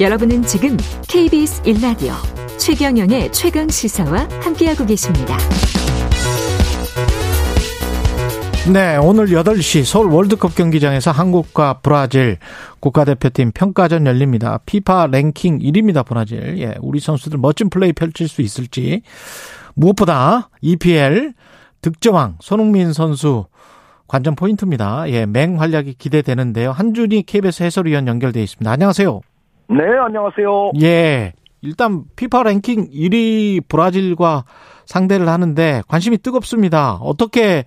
여러분은 지금 KBS 1라디오 최경영의 최강 시사와 함께하고 계십니다. 네, 오늘 8시 서울 월드컵 경기장에서 한국과 브라질 국가대표팀 평가전 열립니다. 피파 랭킹 1위입니다, 브라질. 예, 우리 선수들 멋진 플레이 펼칠 수 있을지. 무엇보다 EPL 득점왕 손흥민 선수 관전 포인트입니다. 예, 맹활약이 기대되는데요. 한준희 KBS 해설위원 연결돼 있습니다. 안녕하세요. 네, 안녕하세요. 예. 일단 피파 랭킹 1위 브라질과 상대를 하는데 관심이 뜨겁습니다. 어떻게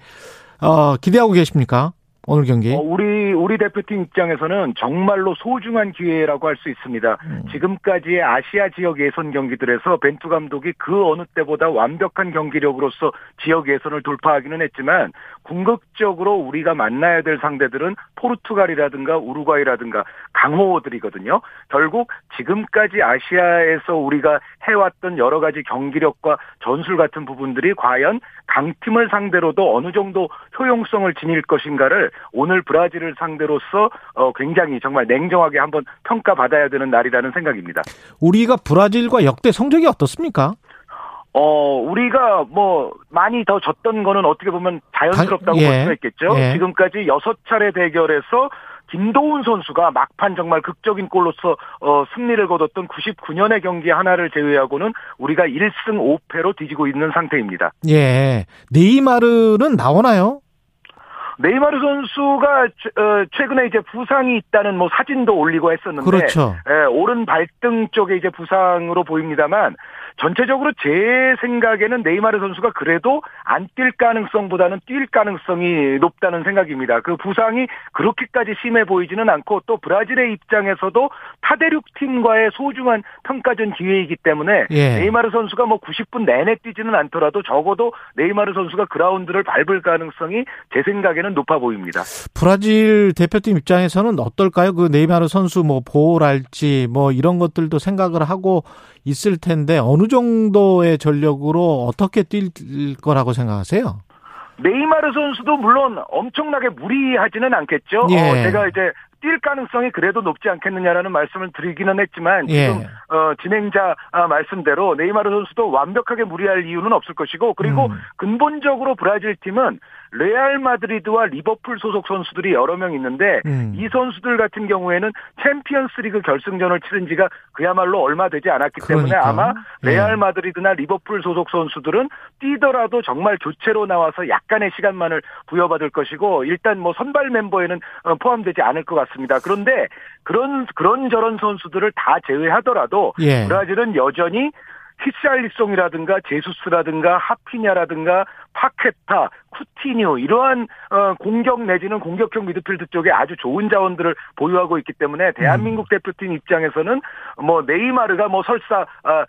어, 기대하고 계십니까? 오늘 경기. 어, 우리 우리 대표팀 입장에서는 정말로 소중한 기회라고 할 수 있습니다. 음. 지금까지의 아시아 지역 예선 경기들에서 벤투 감독이 그 어느 때보다 완벽한 경기력으로서 지역 예선을 돌파하기는 했지만 궁극적으로 우리가 만나야 될 상대들은 포르투갈이라든가 우루과이라든가 강호들이거든요. 결국 지금까지 아시아에서 우리가 해왔던 여러 가지 경기력과 전술 같은 부분들이 과연 강팀을 상대로도 어느 정도 효용성을 지닐 것인가를 오늘 브라질을 상대로서 어 굉장히 정말 냉정하게 한번 평가받아야 되는 날이라는 생각입니다. 우리가 브라질과 역대 성적이 어떻습니까? 어, 우리가 뭐 많이 더 졌던 거는 어떻게 보면 자연스럽다고 예. 볼 수가 있겠죠. 예. 지금까지 여섯 차례 대결에서 김도훈 선수가 막판 정말 극적인 골로서 어, 승리를 거뒀던 99년의 경기 하나를 제외하고는 우리가 1승 5패로 뒤지고 있는 상태입니다. 예. 네이마르는 나오나요? 네이마르 선수가 어, 최근에 이제 부상이 있다는 뭐 사진도 올리고 했었는데 그렇죠. 예, 오른 발등 쪽에 이제 부상으로 보입니다만 전체적으로 제 생각에는 네이마르 선수가 그래도 안 뛸 가능성보다는 뛸 가능성이 높다는 생각입니다. 그 부상이 그렇게까지 심해 보이지는 않고 또 브라질의 입장에서도 타대륙 팀과의 소중한 평가전 기회이기 때문에 예. 네이마르 선수가 뭐 90분 내내 뛰지는 않더라도 적어도 네이마르 선수가 그라운드를 밟을 가능성이 제 생각에는 높아 보입니다. 브라질 대표팀 입장에서는 어떨까요? 그 네이마르 선수 뭐 보호랄지 뭐 이런 것들도 생각을 하고 있을 텐데 어느 정도의 전력으로 어떻게 뛸 거라고 생각하세요? 네이마르 선수도 물론 엄청나게 무리하지는 않겠죠. 예. 어, 제가 이제 뛸 가능성이 그래도 높지 않겠느냐라는 말씀을 드리기는 했지만 예. 지금 어, 진행자 아, 말씀대로 네이마르 선수도 완벽하게 무리할 이유는 없을 것이고 그리고 음. 근본적으로 브라질 팀은 레알 마드리드와 리버풀 소속 선수들이 여러 명 있는데 음. 이 선수들 같은 경우에는 챔피언스리그 결승전을 치른 지가 그야말로 얼마 되지 않았기 그러니까. 때문에 아마 예. 레알 마드리드나 리버풀 소속 선수들은 뛰더라도 정말 교체로 나와서 약간의 시간만을 부여받을 것이고 일단 뭐 선발 멤버에는 어, 포함되지 않을 것 같습니다. 그런데 그런 그런 저런 선수들을 다 제외하더라도 예. 브라질은 여전히 히샬리송이라든가 제수스라든가 하피냐라든가 파케타, 쿠티뉴 이러한 어, 공격 내지는 공격형 미드필드 쪽에 아주 좋은 자원들을 보유하고 있기 때문에 대한민국 음. 대표팀 입장에서는 뭐 네이마르가 뭐 설사 어,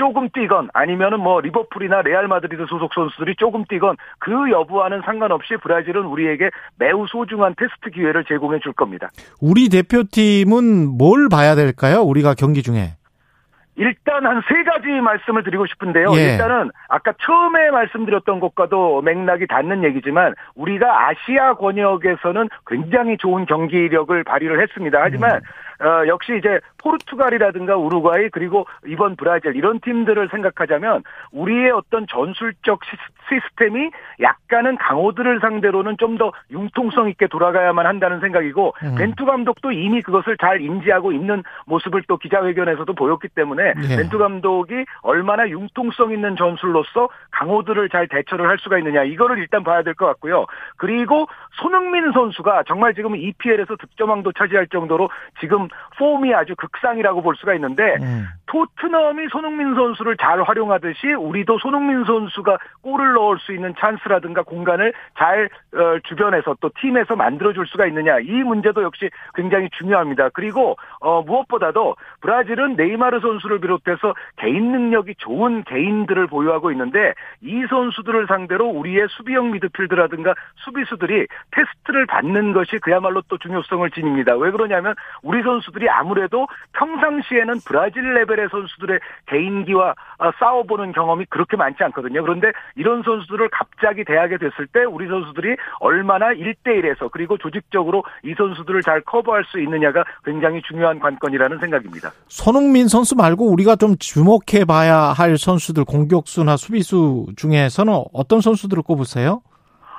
조금 뛰건 아니면은 뭐 리버풀이나 레알 마드리드 소속 선수들이 조금 뛰건 그 여부와는 상관없이 브라질은 우리에게 매우 소중한 테스트 기회를 제공해 줄 겁니다. 우리 대표팀은 뭘 봐야 될까요? 우리가 경기 중에. 일단 한 세 가지 말씀을 드리고 싶은데요. 예. 일단은 아까 처음에 말씀드렸던 것과도 맥락이 닿는 얘기지만 우리가 아시아 권역에서는 굉장히 좋은 경기력을 발휘를 했습니다. 하지만 음. 어, 역시 이제 포르투갈이라든가 우루과이 그리고 이번 브라질 이런 팀들을 생각하자면 우리의 어떤 전술적 시스템이 약간은 강호들을 상대로는 좀 더 융통성 있게 돌아가야만 한다는 생각이고 음. 벤투 감독도 이미 그것을 잘 인지하고 있는 모습을 또 기자회견에서도 보였기 때문에 네. 벤투 감독이 얼마나 융통성 있는 전술로서 강호들을 잘 대처를 할 수가 있느냐 이거를 일단 봐야 될 것 같고요. 그리고 손흥민 선수가 정말 지금 EPL에서 득점왕도 차지할 정도로 지금 폼이 아주 극상이라고 볼 수가 있는데 음. 토트넘이 손흥민 선수를 잘 활용하듯이 우리도 손흥민 선수가 골을 넣을 수 있는 찬스라든가 공간을 잘 어, 주변에서 또 팀에서 만들어줄 수가 있느냐 이 문제도 역시 굉장히 중요합니다. 그리고 어, 무엇보다도 브라질은 네이마르 선수를 비롯해서 개인 능력이 좋은 개인들을 보유하고 있는데 이 선수들을 상대로 우리의 수비형 미드필드라든가 수비수들이 테스트를 받는 것이 그야말로 또 중요성을 지닙니다. 왜 그러냐면 우리 선수 선수들이 아무래도 평상시에는 브라질 레벨의 선수들의 개인기와 어, 싸워보는 경험이 그렇게 많지 않거든요. 그런데 이런 선수들을 갑자기 대하게 됐을 때 우리 선수들이 얼마나 1대1에서 그리고 조직적으로 이 선수들을 잘 커버할 수 있느냐가 굉장히 중요한 관건이라는 생각입니다. 손흥민 선수 말고 우리가 좀 주목해 봐야 할 선수들 공격수나 수비수 중에서는 어떤 선수들을 꼽으세요?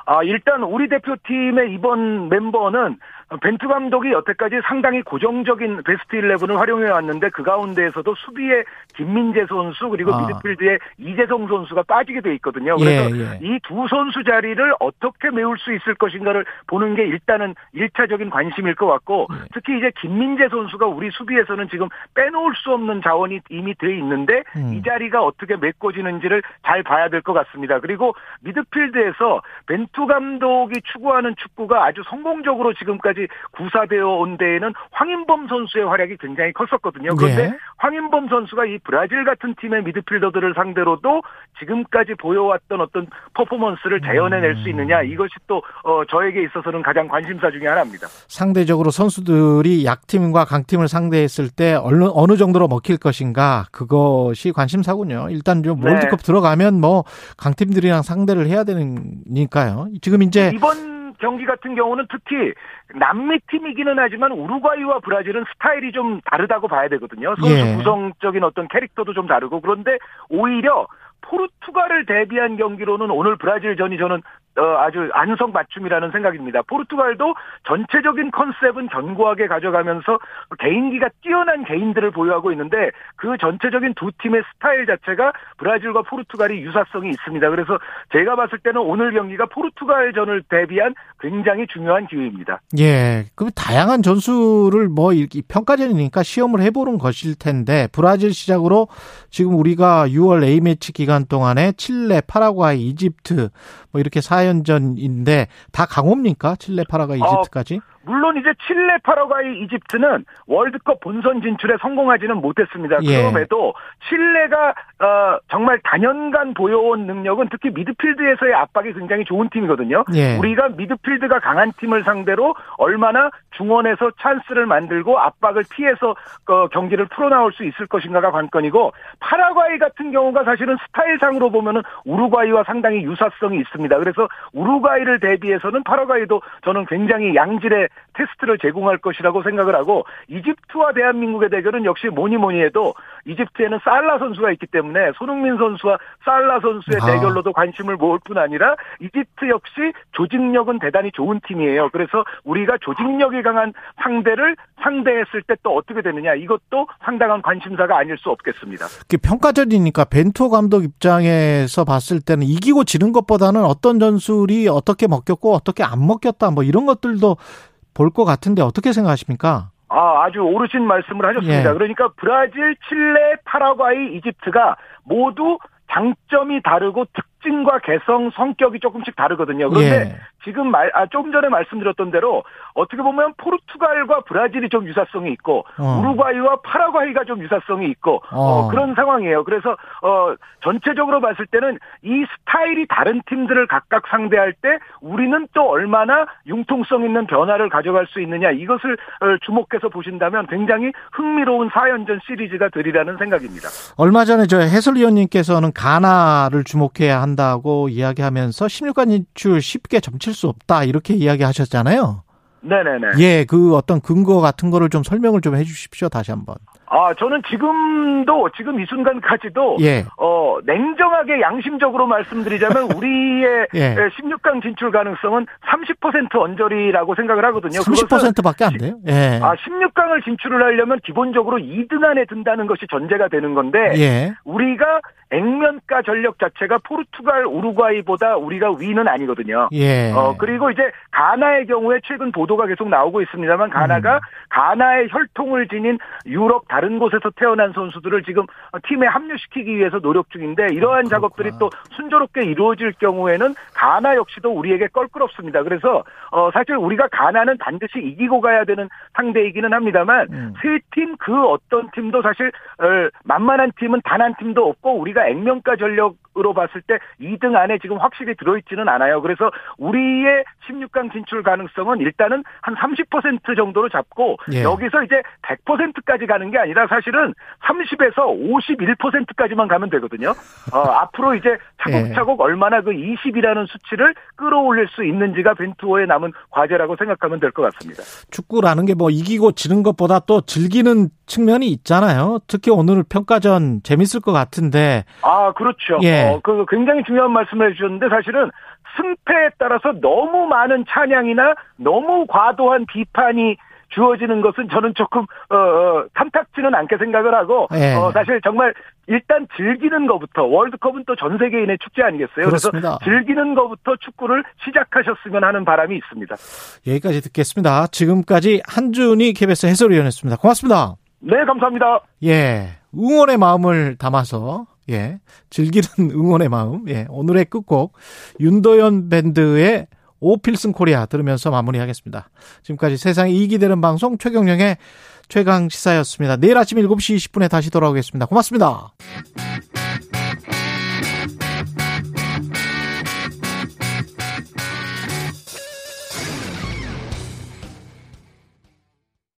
아, 일단 우리 대표팀의 이번 멤버는 벤투 감독이 여태까지 상당히 고정적인 베스트 11을 활용해 왔는데 그 가운데에서도 수비에 김민재 선수 그리고 아. 미드필드에 이재성 선수가 빠지게 돼 있거든요. 그래서 예, 예. 이두 선수 자리를 어떻게 메울 수 있을 것인가를 보는 게 일단은 1차적인 관심일 것 같고 예. 특히 이제 김민재 선수가 우리 수비에서는 지금 빼놓을 수 없는 자원이 이미 돼 있는데 음. 이 자리가 어떻게 메꿔지는지를 잘 봐야 될 것 같습니다. 그리고 미드필드에서 벤투 감독이 추구하는 축구가 아주 성공적으로 지금까지 지금까지 구사되어 온 데에는 황인범 선수의 활약이 굉장히 컸었거든요. 그런데 네. 황인범 선수가 이 브라질 같은 팀의 미드필더들을 상대로도 지금까지 보여왔던 어떤 퍼포먼스를 재현해낼 수 있느냐 이것이 또 어, 저에게 있어서는 가장 관심사 중의 하나입니다. 상대적으로 선수들이 약팀과 강팀을 상대했을 때 어느, 어느 정도로 먹힐 것인가 그것이 관심사군요. 일단 좀 네. 월드컵 들어가면 뭐 강팀들이랑 상대를 해야 되니까요. 지금 이제 이번 경기 같은 경우는 특히 남미 팀이기는 하지만 우루과이와 브라질은 스타일이 좀 다르다고 봐야 되거든요. 선수 예. 구성적인 어떤 캐릭터도 좀 다르고 그런데 오히려 포르투갈을 대비한 경기로는 오늘 브라질전이 저는 어, 아주 안성 맞춤이라는 생각입니다. 포르투갈도 전체적인 컨셉은 견고하게 가져가면서 개인기가 뛰어난 개인들을 보유하고 있는데 그 전체적인 두 팀의 스타일 자체가 브라질과 포르투갈이 유사성이 있습니다. 그래서 제가 봤을 때는 오늘 경기가 포르투갈전을 대비한 굉장히 중요한 기회입니다. 예. 그럼 다양한 전술을 뭐 이렇게 평가전이니까 시험을 해보는 것일 텐데 브라질 시작으로 지금 우리가 6월 A매치 기간 동안에 칠레, 파라과이, 이집트 뭐 이렇게 4연전인데 다 강호입니까? 칠레, 파라과이, 어, 이집트까지? 어, 물론 이제 칠레, 파라과이, 이집트는 월드컵 본선 진출에 성공하지는 못했습니다. 예. 그럼에도 칠레가 어, 정말 단연간 보여온 능력은 특히 미드필드에서의 압박이 굉장히 좋은 팀이거든요. 예. 우리가 미드필드가 강한 팀을 상대로 얼마나 중원에서 찬스를 만들고 압박을 피해서 어, 경기를 풀어나올 수 있을 것인가가 관건이고 파라과이 같은 경우가 사실은 스타일상으로 보면은 우루과이와 상당히 유사성이 있습니다. 그래서 우루과이를 대비해서는 파라과이도 저는 굉장히 양질의 테스트를 제공할 것이라고 생각을 하고 이집트와 대한민국의 대결은 역시 뭐니 뭐니 해도 이집트에는 살라 선수가 있기 때문에 손흥민 선수와 살라 선수의 아. 대결로도 관심을 모을 뿐 아니라 이집트 역시 조직력은 대단히 좋은 팀이에요. 그래서 우리가 조직력이 강한 상대를 상대했을 때 또 어떻게 되느냐 이것도 상당한 관심사가 아닐 수 없겠습니다. 평가전이니까 벤투 감독 입장에서 봤을 때는 이기고 지는 것보다는 어떤 전술이 어떻게 먹혔고 어떻게 안 먹혔다 뭐 이런 것들도 볼 것 같은데 어떻게 생각하십니까? 아, 아주 오르신 말씀을 하셨습니다. 예. 그러니까 브라질, 칠레, 파라과이, 이집트가 모두 장점이 다르고 특징과 개성, 성격이 조금씩 다르거든요. 그런데 예. 지금 말, 아, 조금 전에 말씀드렸던 대로 어떻게 보면 포르투갈과 브라질이 좀 유사성이 있고 어. 우루과이와 파라과이가 좀 유사성이 있고 어. 어, 그런 상황이에요. 그래서 어, 전체적으로 봤을 때는 이 스타일이 다른 팀들을 각각 상대할 때 우리는 또 얼마나 융통성 있는 변화를 가져갈 수 있느냐 이것을 어, 주목해서 보신다면 굉장히 흥미로운 4연전 시리즈가 되리라는 생각입니다. 얼마 전에 저 해설위원님께서는 가나를 주목해야 한다고 이야기하면서 16강 진출 쉽게 점칠 수 없다 이렇게 이야기하셨잖아요. 네네네. 예, 그 어떤 근거 같은 거를 좀 설명을 좀 해주십시오 다시 한번. 아, 저는 지금도, 지금 이 순간까지도, 예. 어, 냉정하게 양심적으로 말씀드리자면, 우리의 예. 16강 진출 가능성은 30% 언저리라고 생각을 하거든요. 30%밖에 안 돼요? 예. 아, 16강을 진출을 하려면 기본적으로 2등 안에 든다는 것이 전제가 되는 건데, 예. 우리가 액면가 전력 자체가 포르투갈, 우루과이보다 우리가 위는 아니거든요. 예. 어, 그리고 이제 가나의 경우에 최근 보도가 계속 나오고 있습니다만, 가나가 음. 가나의 혈통을 지닌 유럽 다 다른 곳에서 태어난 선수들을 지금 팀에 합류시키기 위해서 노력 중인데 이러한 아, 작업들이 또 순조롭게 이루어질 경우에는 가나 역시도 우리에게 껄끄럽습니다. 그래서 어 사실 우리가 가나는 반드시 이기고 가야 되는 상대이기는 합니다만 음. 세팀 그 어떤 팀도 사실 어, 만만한 팀은 단 한 팀도 없고 우리가 액면가 전력 으로 봤을 때 2등 안에 지금 확실히 들어있지는 않아요. 그래서 우리의 16강 진출 가능성은 일단은 한 30% 정도로 잡고 예. 여기서 이제 100%까지 가는 게 아니라 사실은 30에서 51%까지만 가면 되거든요. 어, 앞으로 이제 차곡차곡 예. 얼마나 그 20이라는 수치를 끌어올릴 수 있는지가 벤투어에 남은 과제라고 생각하면 될 것 같습니다. 축구라는 게 뭐 이기고 지는 것보다 또 즐기는 측면이 있잖아요. 특히 오늘 평가전 재밌을 것 같은데. 아, 그렇죠. 예. 어, 그 굉장히 중요한 말씀을 해주셨는데 사실은 승패에 따라서 너무 많은 찬양이나 너무 과도한 비판이 주어지는 것은 저는 조금 어, 어 탐탁지는 않게 생각을 하고 예. 어, 사실 정말 일단 즐기는 것부터 월드컵은 또 전 세계인의 축제 아니겠어요? 그렇습니다. 그래서 즐기는 것부터 축구를 시작하셨으면 하는 바람이 있습니다. 여기까지 듣겠습니다. 지금까지 한준희 KBS 해설위원이었습니다. 고맙습니다. 네, 감사합니다. 예, 응원의 마음을 담아서 예, 즐기는 응원의 마음. 예, 오늘의 끝곡 윤도현 밴드의 오필슨 코리아 들으면서 마무리하겠습니다. 지금까지 세상에 이익이 되는 방송 최경령의 최강 시사였습니다. 내일 아침 7시 20분에 다시 돌아오겠습니다. 고맙습니다.